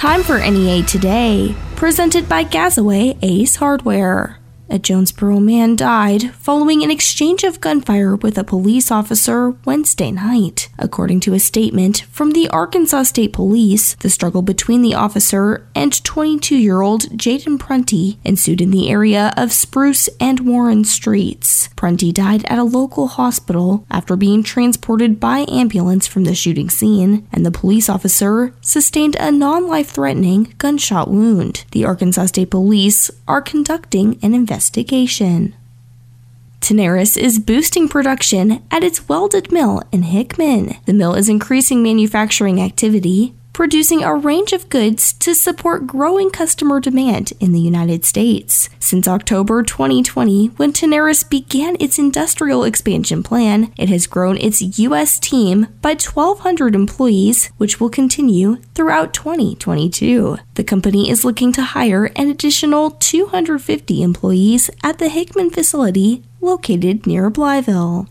Time for NEA Today, presented by Gazaway Ace Hardware. A Jonesboro man died following an exchange of gunfire with a police officer Wednesday night. According to a statement from the Arkansas State Police, the struggle between the officer and 22 year old Jaden Prunty ensued in the area of Spruce and Warren Streets. Prunty died at a local hospital after being transported by ambulance from the shooting scene, and the police officer sustained a non life threatening gunshot wound. The Arkansas State Police are conducting an investigation investigation. Tenaris is boosting production at its welded mill in Hickman. The mill is increasing manufacturing activity, producing a range of goods to support growing customer demand in the United States. Since October 2020, when Tenaris began its industrial expansion plan, it has grown its U.S. team by 1,200 employees, which will continue throughout 2022. The company is looking to hire an additional 250 employees at the Hickman facility located near Blytheville.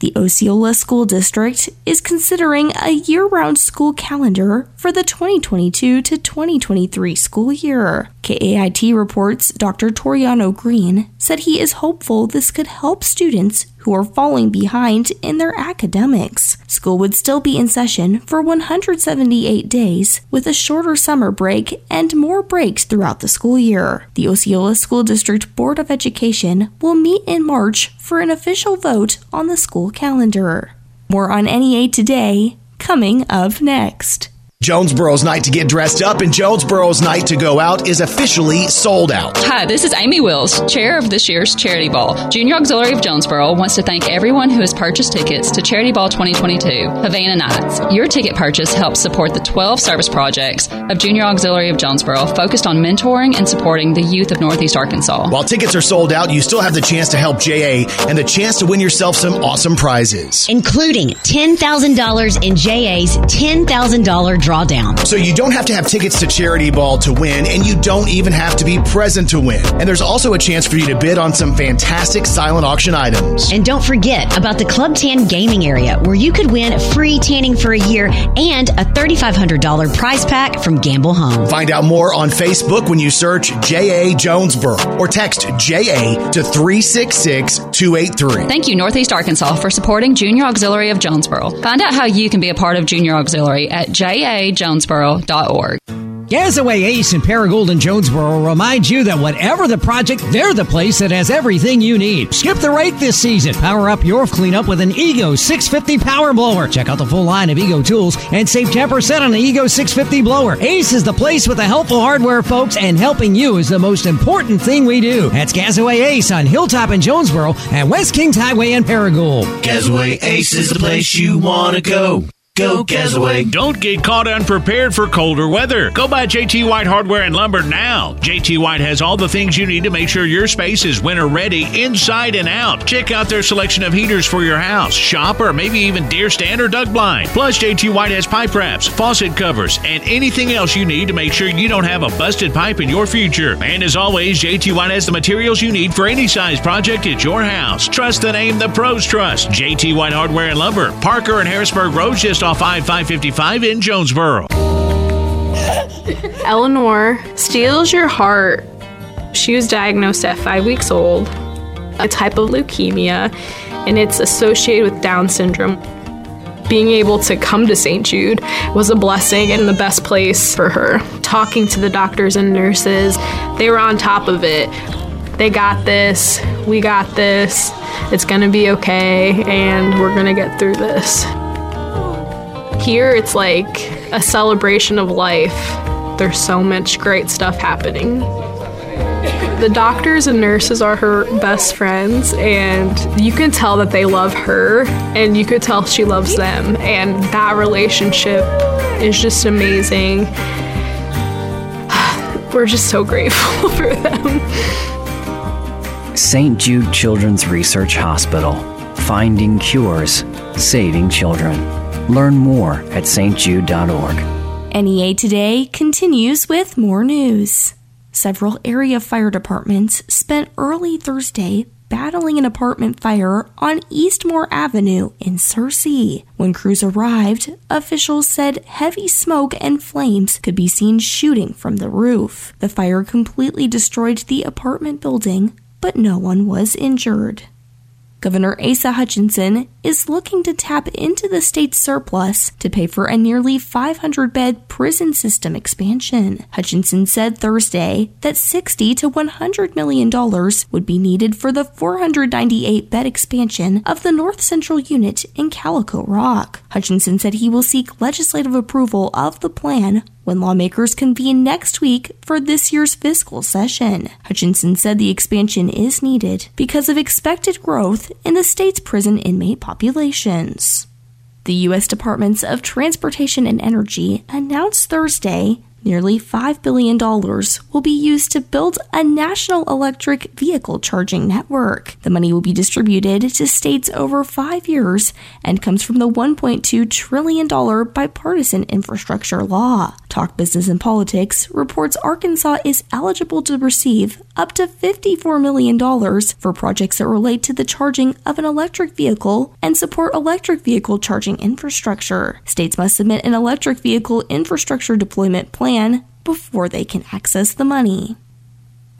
The Osceola School District is considering a year round school calendar for the 2022 to 2023 school year. KAIT reports Dr. Toriano Green said he is hopeful this could help students who are falling behind in their academics. School would still be in session for 178 days, with a shorter summer break and more breaks throughout the school year. The Osceola School District Board of Education will meet in March for an official vote on the school calendar. More on NEA today, coming up next. Jonesboro's night to get dressed up and Jonesboro's night to go out is officially sold out. Hi, this is Amy Wills, chair of this year's Charity Ball. Junior Auxiliary of Jonesboro wants to thank everyone who has purchased tickets to Charity Ball 2022, Havana Nights. Your ticket purchase helps support the 12 service projects of Junior Auxiliary of Jonesboro focused on mentoring and supporting the youth of Northeast Arkansas. While tickets are sold out, you still have the chance to help JA and the chance to win yourself some awesome prizes, including $10,000 in JA's $10,000 drawdown. So you don't have to have tickets to Charity Ball to win, and you don't even have to be present to win. And there's also a chance for you to bid on some fantastic silent auction items. And don't forget about the Club Tan gaming area, where you could win free tanning for a year and a $3,500 prize pack from Gamble Home. Find out more on Facebook when you search JA Jonesboro or text JA to 366 283. Thank you, Northeast Arkansas, for supporting Junior Auxiliary of Jonesboro. Find out how you can be a part of Junior Auxiliary at jajonesboro.org. Gazaway Ace and Paragould in Jonesboro remind you that whatever the project, they're the place that has everything you need. Skip the rake this season. Power up your cleanup with an Ego 650 power blower. Check out the full line of Ego tools and save 10% on the Ego 650 blower. Ace is the place with the helpful hardware, folks, and helping you is the most important thing we do. That's Gazaway Ace on Hilltop in Jonesboro and West Kings Highway in Paragould. Gazaway Ace is the place you want to go. Go Gazaway. Don't get caught unprepared for colder weather. Go buy JT White Hardware and Lumber now. JT White has all the things you need to make sure your space is winter ready inside and out. Check out their selection of heaters for your house, shop, or maybe even deer stand or duck blind. Plus, JT White has pipe wraps, faucet covers, and anything else you need to make sure you don't have a busted pipe in your future. And as always, JT White has the materials you need for any size project at your house. Trust the name the pros trust. JT White Hardware and Lumber, Parker and Harrisburg Roads, just off I 555 in Jonesboro. Eleanor steals your heart. She was diagnosed at five weeks old, a type of leukemia, and it's associated with Down syndrome. Being able to come to St. Jude was a blessing and the best place for her. Talking to the doctors and nurses, they were on top of it. They got this, we got this, it's gonna be okay, and we're gonna get through this. Here, it's like a celebration of life. There's so much great stuff happening. The doctors and nurses are her best friends, and you can tell that they love her, and you could tell she loves them, and that relationship is just amazing. We're just so grateful for them. St. Jude Children's Research Hospital, finding cures, saving children. Learn more at stjude.org. NEA Today continues with more news. Several area fire departments spent early Thursday battling an apartment fire on Eastmore Avenue in Searcy. When crews arrived, officials said heavy smoke and flames could be seen shooting from the roof. The fire completely destroyed the apartment building, but no one was injured. Governor Asa Hutchinson is looking to tap into the state's surplus to pay for a nearly 500 bed prison system expansion. Hutchinson said Thursday that 60 to 100 million dollars would be needed for the 498 bed expansion of the North Central Unit in Calico Rock. Hutchinson said he will seek legislative approval of the plan when lawmakers convene next week for this year's fiscal session. Hutchinson said the expansion is needed because of expected growth in the state's prison inmate populations. The U.S. Departments of Transportation and Energy announced Thursday Nearly $5 billion will be used to build a national electric vehicle charging network. The money will be distributed to states over five years and comes from the $1.2 trillion bipartisan infrastructure law. Talk Business and Politics reports Arkansas is eligible to receive up to $54 million for projects that relate to the charging of an electric vehicle and support electric vehicle charging infrastructure. States must submit an electric vehicle infrastructure deployment plan plan before they can access the money.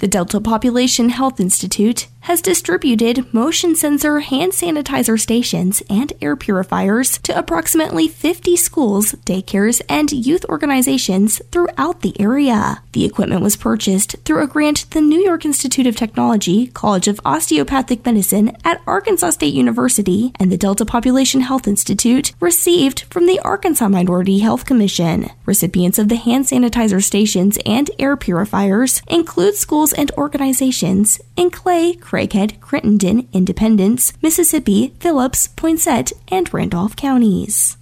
The Delta Population Health Institute has distributed motion sensor hand sanitizer stations and air purifiers to approximately 50 schools, daycares, and youth organizations throughout the area. The equipment was purchased through a grant the New York Institute of Technology, College of Osteopathic Medicine at Arkansas State University, and the Delta Population Health Institute received from the Arkansas Minority Health Commission. Recipients of the hand sanitizer stations and air purifiers include schools and organizations in Clay, Craighead, Crittenden, Independence, Mississippi, Phillips, Poinsett, and Randolph counties.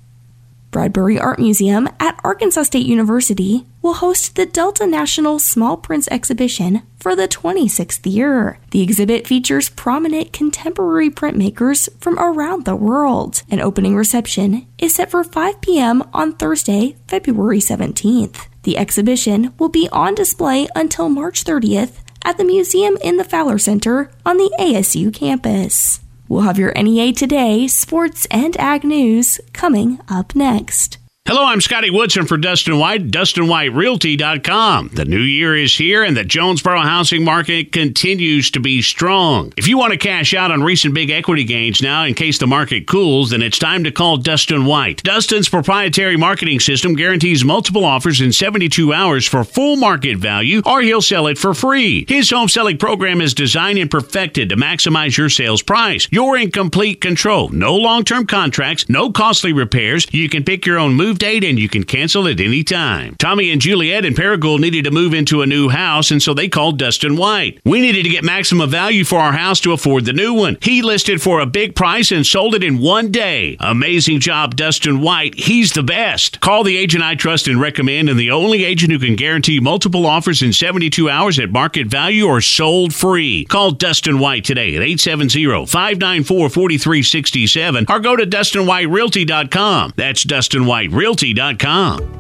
Bradbury Art Museum at Arkansas State University will host the Delta National Small Prints exhibition for the 26th year. The exhibit features prominent contemporary printmakers from around the world. An opening reception is set for 5 p.m. on Thursday, February 17th. The exhibition will be on display until March 30th at the museum in the Fowler Center on the ASU campus. We'll have your NEA Today, sports, and ag news coming up next. Hello, I'm Scotty Woodson for Dustin White, DustinWhiteRealty.com. The new year is here and the Jonesboro housing market continues to be strong. If you want to cash out on recent big equity gains now in case the market cools, then it's time to call Dustin White. Dustin's proprietary marketing system guarantees multiple offers in 72 hours for full market value or he'll sell it for free. His home selling program is designed and perfected to maximize your sales price. You're in complete control. No long-term contracts, no costly repairs. You can pick your own move date and you can cancel at any time. Tommy and Juliet in Paragould needed to move into a new house, and so they called Dustin White. We needed to get maximum value for our house to afford the new one. He listed for a big price and sold it in one day. Amazing job, Dustin White. He's the best. Call the agent I trust and recommend, and the only agent who can guarantee multiple offers in 72 hours at market value or sold free. Call Dustin White today at 870 594 4367 or go to DustinWhiteRealty.com. That's Dustin White Realty realty.com.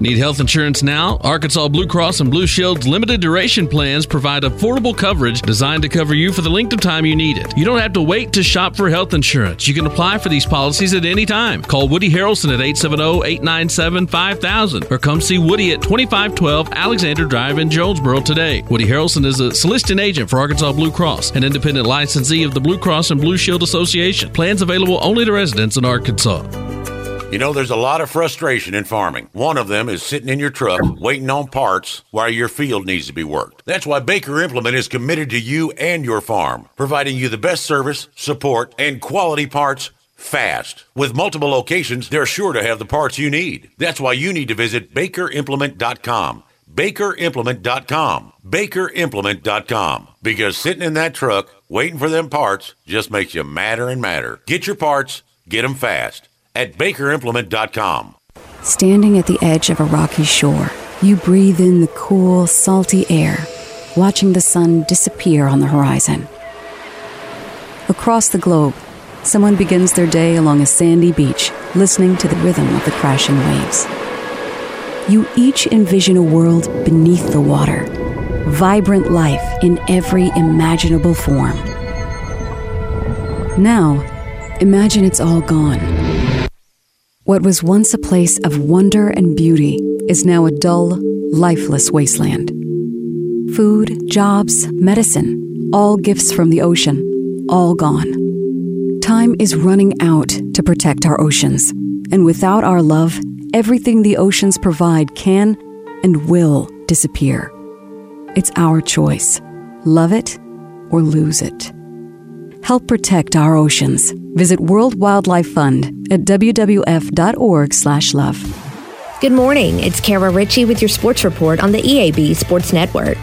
Need health insurance now? Arkansas Blue Cross and Blue Shield's limited duration plans provide affordable coverage designed to cover you for the length of time you need it. You don't have to wait to shop for health insurance. You can apply for these policies at any time. Call Woody Harrelson at 870-897-5000 or come see Woody at 2512 Alexander Drive in Jonesboro today. Woody Harrelson is a soliciting agent for Arkansas Blue Cross, an independent licensee of the Blue Cross and Blue Shield Association. Plans available only to residents in Arkansas. You know, there's a lot of frustration in farming. One of them is sitting in your truck waiting on parts while your field needs to be worked. That's why Baker Implement is committed to you and your farm, providing you the best service, support, and quality parts fast. With multiple locations, they're sure to have the parts you need. That's why you need to visit bakerimplement.com. bakerimplement.com. bakerimplement.com. Because sitting in that truck waiting for them parts just makes you madder and madder. Get your parts, get them fast at bakerimplement.com. Standing at the edge of a rocky shore, you breathe in the cool, salty air, watching the sun disappear on the horizon. Across the globe, someone begins their day along a sandy beach, listening to the rhythm of the crashing waves. You each envision a world beneath the water, vibrant life in every imaginable form Now, imagine it's all gone. What was once a place of wonder and beauty is now a dull, lifeless wasteland. Food, jobs, medicine, all gifts from the ocean, all gone. Time is running out to protect our oceans, and without our love, everything the oceans provide can and will disappear. It's our choice love it or lose it. Help protect our oceans. Visit World Wildlife Fund at wwf.org/love. Good morning. It's Kara Ritchie with your sports report on the EAB Sports Network.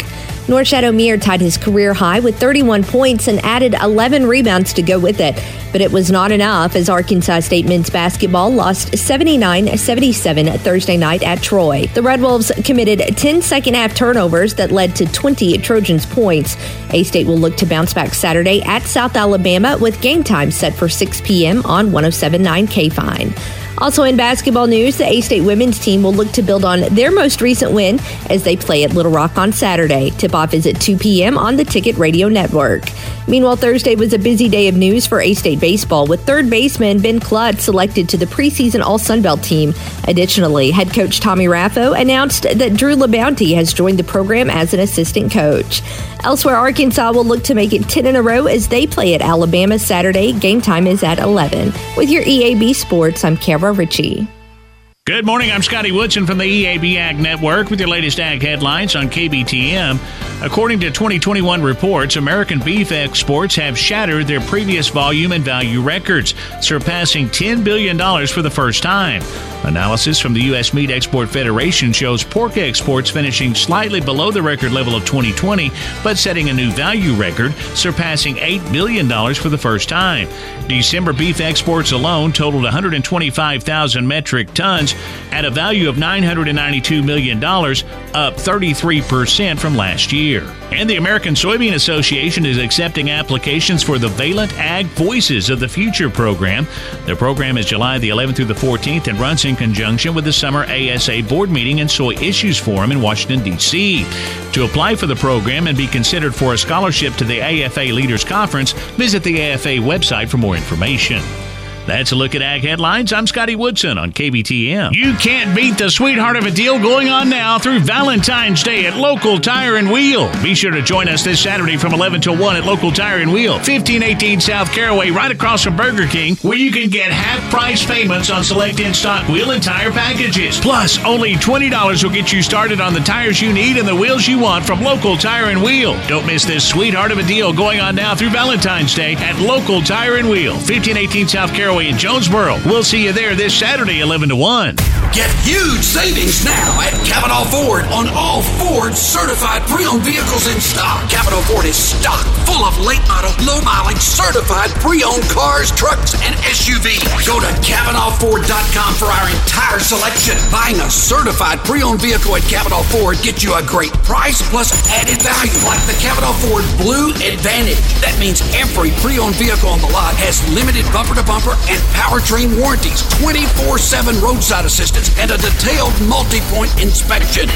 Norchad Omier tied his career high with 31 points and added 11 rebounds to go with it. But it was not enough as Arkansas State men's basketball lost 79 77 Thursday night at Troy. The Red Wolves committed 10 second half turnovers that led to 20 Trojans points. A State will look to bounce back Saturday at South Alabama with game time set for 6 p.m. on 1079 K Fine. Also in basketball news, the A State women's team will look to build on their most recent win as they play at Little Rock on Saturday. Tip off is at 2 p.m. on the Ticket Radio Network. Meanwhile, Thursday was a busy day of news for A State baseball with third baseman Ben Clutt selected to the preseason All Sunbelt team. Additionally, head coach Tommy Raffo announced that Drew LaBounty has joined the program as an assistant coach. Elsewhere, Arkansas will look to make it 10 in a row as they play at Alabama Saturday. Game time is at 11. With your EAB Sports, I'm Kara Ritchie. Good morning. I'm Scotty Woodson from the EAB Ag Network with your latest ag headlines on KBTM. According to 2021 reports, American beef exports have shattered their previous volume and value records, surpassing $10 billion for the first time. Analysis from the U.S. Meat Export Federation shows pork exports finishing slightly below the record level of 2020, but setting a new value record, surpassing $8 billion for the first time. December beef exports alone totaled 125,000 metric tons at a value of $992 million, up 33% from last year. And the American Soybean Association is accepting applications for the Valent Ag Voices of the Future program. The program is July the 11th through the 14th and runs in conjunction with the Summer ASA Board Meeting and Soy Issues Forum in Washington, D.C. To apply for the program and be considered for a scholarship to the AFA Leaders Conference, visit the AFA website for more information. That's a look at Ag Headlines. I'm Scotty Woodson on KBTM. You can't beat the sweetheart of a deal going on now through Valentine's Day at Local Tire and Wheel. Be sure to join us this Saturday from 11 to 1 at Local Tire and Wheel, 1518 South Caraway, right across from Burger King, where you can get half price payments on select in stock wheel and tire packages. Plus, only $20 will get you started on the tires you need and the wheels you want from Local Tire and Wheel. Don't miss this sweetheart of a deal going on now through Valentine's Day at Local Tire and Wheel, 1518 South Caraway in Jonesboro. We'll see you there this Saturday, 11 to 1. Get huge savings now at Cavenaugh Ford on all Ford certified pre-owned vehicles in stock. Cavenaugh Ford is stocked full of late model, low mileage certified pre-owned cars, trucks, and SUVs. Go to CavenaughFord.com for our entire selection. Buying a certified pre-owned vehicle at Cavenaugh Ford gets you a great price plus added value like the Cavenaugh Ford Blue Advantage. That means every pre-owned vehicle on the lot has limited bumper to bumper and powertrain warranties, 24-7 roadside assistance, and a detailed multi-point inspection.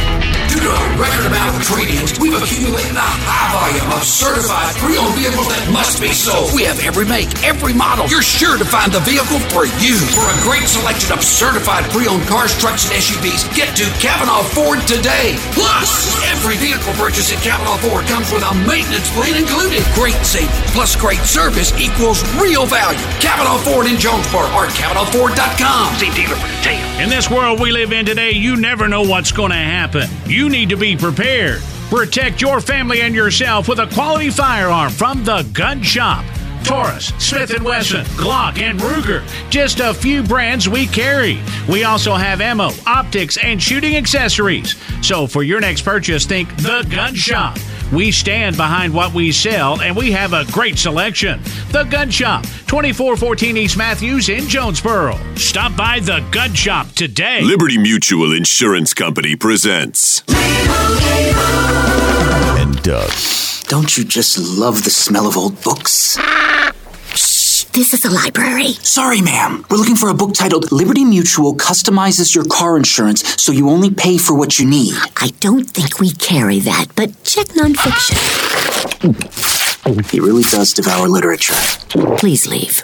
Due to a record amount of trade-ins, we've accumulated a high volume of certified pre-owned vehicles that must be sold. We have every make, every model. You're sure to find the vehicle for you. For a great selection of certified pre-owned cars, trucks, and SUVs, get to Cavenaugh Ford today. Plus, every vehicle purchase at Cavenaugh Ford comes with a maintenance plan included. Great savings plus great service equals real value. Cavenaugh Ford in Jonesboro or CavenaughFord.com. See dealer for details. In this world we live in today, you never know what's going to happen. You need to be prepared. Protect your family and yourself with a quality firearm from the Gun Shop. Taurus, Smith & Wesson, Glock, and Ruger. Just a few brands we carry. We also have ammo, optics, and shooting accessories. So for your next purchase, think The Gun Shop. We stand behind what we sell, and we have a great selection. The Gun Shop, 2414 East Matthews in Jonesboro. Stop by The Gun Shop today. Liberty Mutual Insurance Company presents. And Doug. Don't you just love the smell of old books? This is a library. Sorry, ma'am. We're looking for a book titled Liberty Mutual Customizes Your Car Insurance so you only pay for what you need. I don't think we carry that, but check nonfiction. He really does devour literature. Please leave.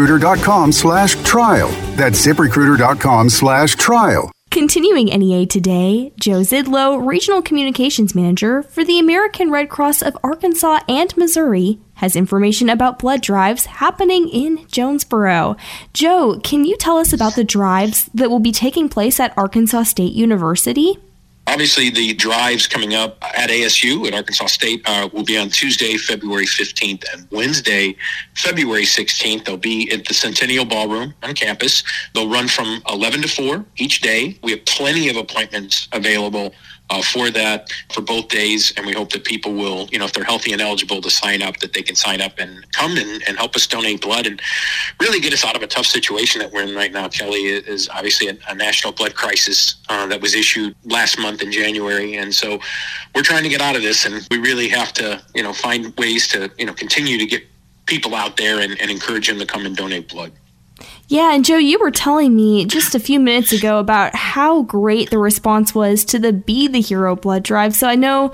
ziprecruiter.com slash trial. That's ziprecruiter.com slash trial. Continuing NEA today, Joe Zydlo, Regional Communications Manager for the American Red Cross of Arkansas and Missouri, has information about blood drives happening in Jonesboro. Joe, can you tell us about the drives that will be taking place at Arkansas State University? Obviously, the drives coming up at ASU at Arkansas State uh, will be on Tuesday, February 15th, and Wednesday, February 16th. They'll be at the Centennial Ballroom on campus. They'll run from 11 to 4 each day. We have plenty of appointments available uh, for that for both days. And we hope that people will, you know, if they're healthy and eligible to sign up, that they can sign up and come and, and help us donate blood and really get us out of a tough situation that we're in right now. Kelly is obviously a, a national blood crisis uh, that was issued last month in January. And so we're trying to get out of this and we really have to, you know, find ways to, you know, continue to get people out there and, and encourage them to come and donate blood. Yeah, and Joe, you were telling me just a few minutes ago about how great the response was to the Be the Hero blood drive. So I know,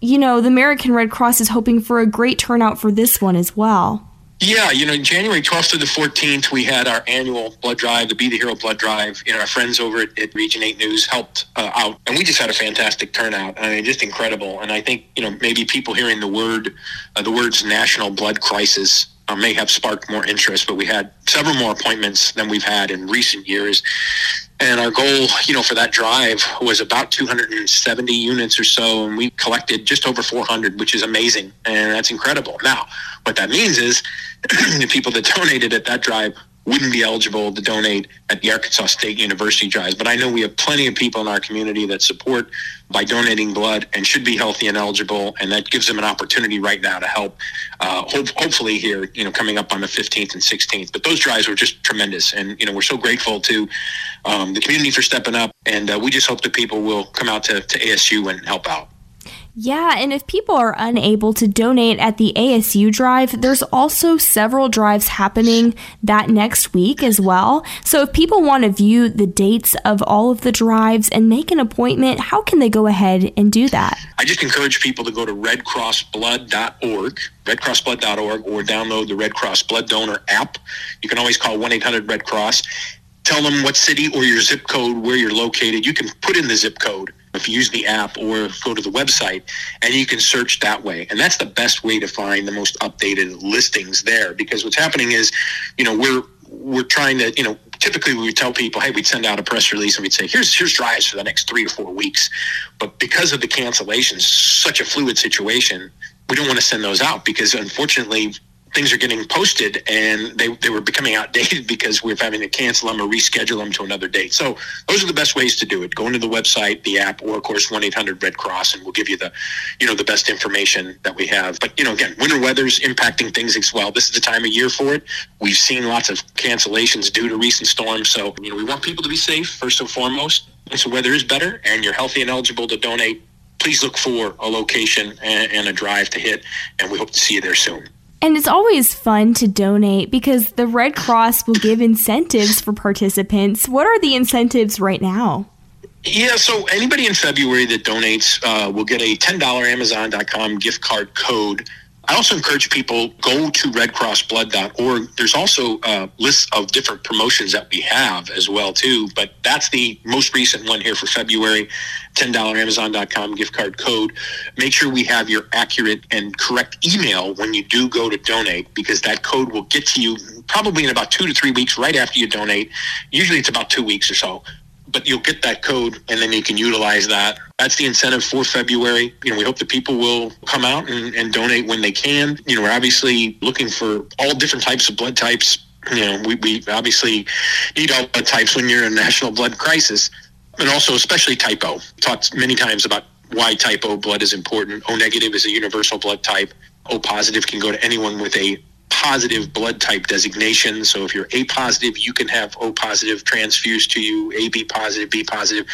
you know, the American Red Cross is hoping for a great turnout for this one as well. Yeah, you know, January 12th to the 14th, we had our annual blood drive, the Be the Hero blood drive. You know, our friends over at, at Region 8 News helped uh, out, and we just had a fantastic turnout. I mean, just incredible. And I think, you know, maybe people hearing the word, uh, the words national blood crisis may have sparked more interest, but we had several more appointments than we've had in recent years. And our goal, you know, for that drive was about 270 units or so, and we collected just over 400, which is amazing, and that's incredible. Now, what that means is the people that donated at that drive wouldn't be eligible to donate at the Arkansas State University drives. But I know we have plenty of people in our community that support by donating blood and should be healthy and eligible, and that gives them an opportunity right now to help. Uh, hope, hopefully here, you know, coming up on the 15th and 16th. But those drives were just tremendous, and you know, we're so grateful to um, the community for stepping up, and uh, we just hope that people will come out to, to ASU and help out. Yeah, and if people are unable to donate at the ASU drive, there's also several drives happening that next week as well. So if people want to view the dates of all of the drives and make an appointment, how can they go ahead and do that? I just encourage people to go to redcrossblood.org, redcrossblood.org, or download the Red Cross Blood Donor app. You can always call 1 800 Red Cross. Tell them what city or your zip code where you're located. You can put in the zip code if you use the app or go to the website and you can search that way. And that's the best way to find the most updated listings there because what's happening is you know we're we're trying to you know typically we would tell people hey we'd send out a press release and we'd say here's here's drives for the next three or four weeks. But because of the cancellations such a fluid situation we don't want to send those out because unfortunately things are getting posted and they, they were becoming outdated because we're having to cancel them or reschedule them to another date. So those are the best ways to do it. Go into the website, the app, or of course one eight hundred Red Cross, and we'll give you the you know the best information that we have. But you know again, winter weather's impacting things as well. This is the time of year for it. We've seen lots of cancellations due to recent storms. So you know we want people to be safe first and foremost. And so weather is better and you're healthy and eligible to donate, please look for a location and a drive to hit, and we hope to see you there soon. And it's always fun to donate because the Red Cross will give incentives for participants. What are the incentives right now? Yeah, so anybody in February that donates uh, will get a $10 Amazon.com gift card code. I also encourage people go to redcrossblood.org. There's also uh, a list of different promotions that we have as well too, but that's the most recent one here for February. $10 Amazon.com gift card code. Make sure we have your accurate and correct email when you do go to donate because that code will get to you probably in about two to three weeks right after you donate. Usually it's about two weeks or so but you'll get that code and then you can utilize that. That's the incentive for February. You know, we hope that people will come out and, and donate when they can. You know, we're obviously looking for all different types of blood types. You know, we, we obviously need all blood types when you're in a national blood crisis and also especially type O. Talked many times about why type O blood is important. O negative is a universal blood type. O positive can go to anyone with a positive blood type designation. So if you're A positive, you can have O positive transfused to you, AB positive, B positive.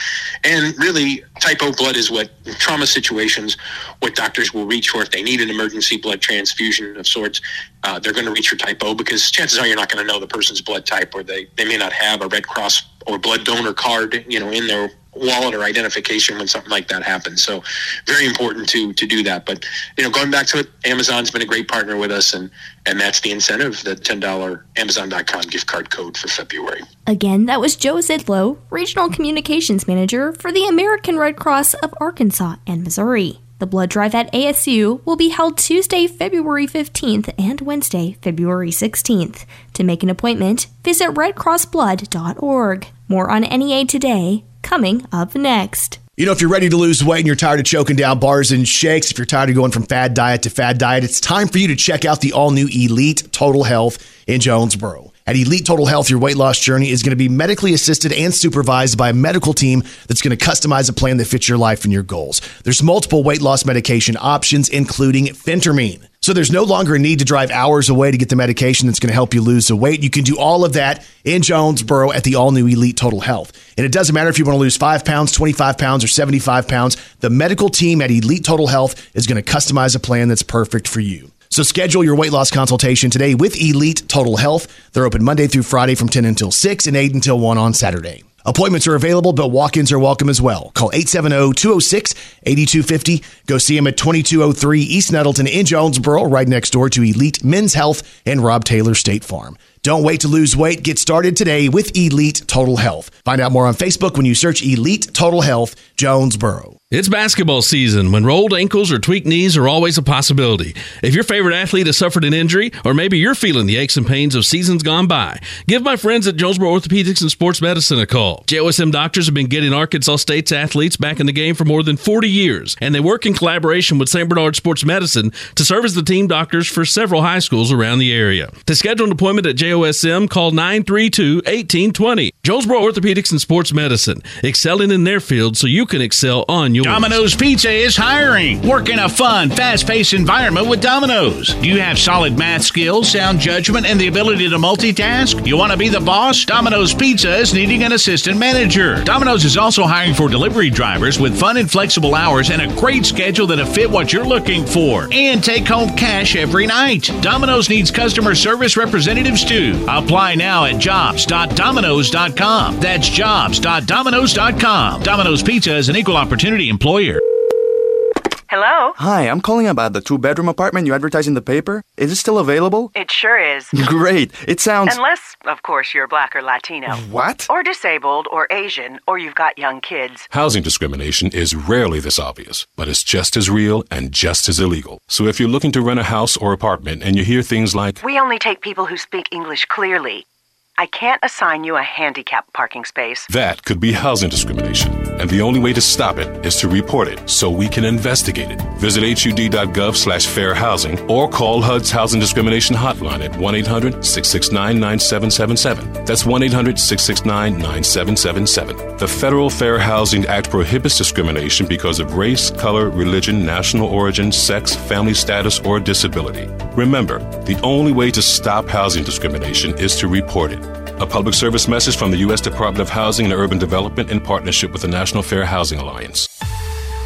And really, type O blood is what in trauma situations, what doctors will reach for if they need an emergency blood transfusion of sorts. Uh, they're going to reach for type O because chances are you're not going to know the person's blood type or they, they may not have a Red Cross or blood donor card, you know, in their wallet or identification when something like that happens. So very important to to do that. But you know, going back to it, Amazon's been a great partner with us and and that's the incentive, the ten dollar Amazon.com gift card code for February. Again, that was Joe Zydlo, Regional Communications Manager for the American Red Cross of Arkansas and Missouri. The blood drive at ASU will be held Tuesday, February 15th and Wednesday, February 16th. To make an appointment, visit redcrossblood.org. More on NEA today coming up next. You know, if you're ready to lose weight and you're tired of choking down bars and shakes, if you're tired of going from fad diet to fad diet, it's time for you to check out the all new Elite Total Health in Jonesboro. At Elite Total Health, your weight loss journey is going to be medically assisted and supervised by a medical team that's going to customize a plan that fits your life and your goals. There's multiple weight loss medication options, including phentermine. So there's no longer a need to drive hours away to get the medication that's going to help you lose the weight. You can do all of that in Jonesboro at the all new Elite Total Health. And it doesn't matter if you want to lose five pounds, 25 pounds, or 75 pounds, the medical team at Elite Total Health is going to customize a plan that's perfect for you. So schedule your weight loss consultation today with Elite Total Health. They're open Monday through Friday from 10 until 6 and 8 until 1 on Saturday. Appointments are available, but walk ins are welcome as well. Call 870 206 8250. Go see him at 2203 East Nettleton in Jonesboro, right next door to Elite Men's Health and Rob Taylor State Farm. Don't wait to lose weight. Get started today with Elite Total Health. Find out more on Facebook when you search Elite Total Health Jonesboro. It's basketball season when rolled ankles or tweaked knees are always a possibility. If your favorite athlete has suffered an injury, or maybe you're feeling the aches and pains of seasons gone by, give my friends at Jonesboro Orthopedics and Sports Medicine a call. JOSM doctors have been getting Arkansas State's athletes back in the game for more than 40 years, and they work in collaboration with St. Bernard Sports Medicine to serve as the team doctors for several high schools around the area. To schedule an appointment at JOSM, call 932 1820. Jonesboro Orthopedics and Sports Medicine, excelling in their field so you can excel on yours. Domino's Pizza is hiring. Work in a fun, fast paced environment with Domino's. Do you have solid math skills, sound judgment, and the ability to multitask? You want to be the boss? Domino's Pizza is needing an assistant manager. Domino's is also hiring for delivery drivers with fun and flexible hours and a great schedule that'll fit what you're looking for. And take home cash every night. Domino's needs customer service representatives too. Apply now at jobs.domino's.com. That's jobs.domino's.com. Domino's Pizza is an equal opportunity employer. Hello? Hi, I'm calling about the two bedroom apartment you advertised in the paper. Is it still available? It sure is. Great. It sounds. Unless, of course, you're black or Latino. What? Or disabled or Asian or you've got young kids. Housing discrimination is rarely this obvious, but it's just as real and just as illegal. So if you're looking to rent a house or apartment and you hear things like, We only take people who speak English clearly. I can't assign you a handicap parking space. that could be housing discrimination. And the only way to stop it is to report it so we can investigate it. Visit hud.gov slash fair housing or call HUD's Housing Discrimination Hotline at 1 800 669 9777. That's 1 800 669 9777. The Federal Fair Housing Act prohibits discrimination because of race, color, religion, national origin, sex, family status, or disability. Remember, the only way to stop housing discrimination is to report it. A public service message from the U.S. Department of Housing and Urban Development in partnership with the National Fair Housing Alliance.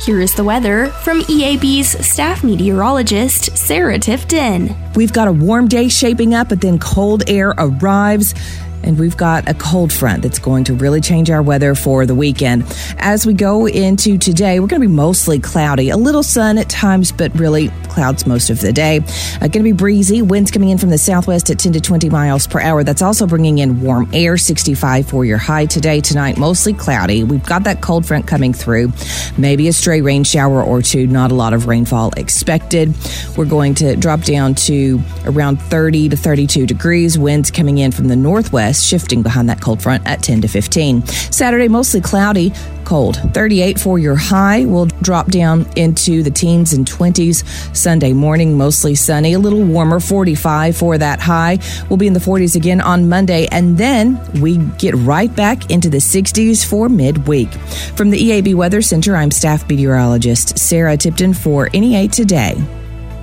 Here is the weather from EAB's staff meteorologist, Sarah Tifton. We've got a warm day shaping up, but then cold air arrives. And we've got a cold front that's going to really change our weather for the weekend. As we go into today, we're going to be mostly cloudy, a little sun at times, but really clouds most of the day. Uh, going to be breezy, winds coming in from the southwest at 10 to 20 miles per hour. That's also bringing in warm air, 65 for your high today. Tonight, mostly cloudy. We've got that cold front coming through. Maybe a stray rain shower or two, not a lot of rainfall expected. We're going to drop down to around 30 to 32 degrees, winds coming in from the northwest, shifting behind that cold front at 10 to 15. Saturday, mostly cloudy, cold. 38 for your high will drop down into the teens and 20s. Sunday morning, mostly sunny, a little warmer, 45 for that high. We'll be in the 40s again on Monday, and then we get right back into the 60s for midweek. From the EAB Weather Center, I'm staff meteorologist Sarah Tipton for NEA Today.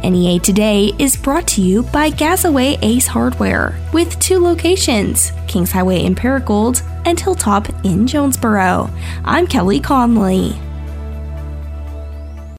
NEA Today is brought to you by Gazaway Ace Hardware, with two locations Kings Highway in Paragould and Hilltop in Jonesboro. I'm Kelly Conley.